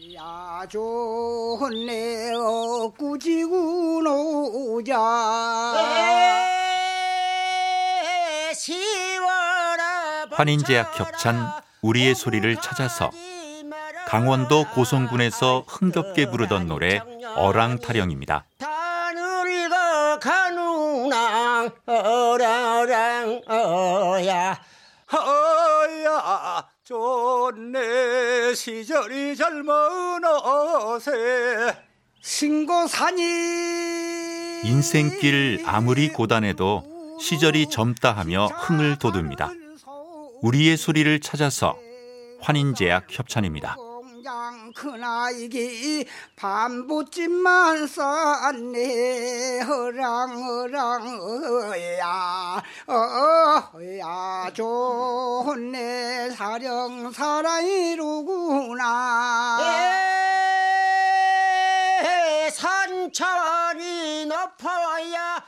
야 좋네 엊구지구 노자 환인제약 협찬 우리의 소리를 찾아서 강원도 고성군에서 흥겹게 부르던 노래 어랑타령입니다. 어랑어랑 어야 어야 좋네 시절이 젊은 어세 신고산이 인생길 아무리 고단해도 시절이 젊다 하며 흥을 돋웁니다. 우리의 소리를 찾아서 환인제약 협찬입니다. 공장 큰아이기 반부집만 쌓네 허랑 허랑 어야 어야 좋네 사령 사랑이로구나. 산천이 높아야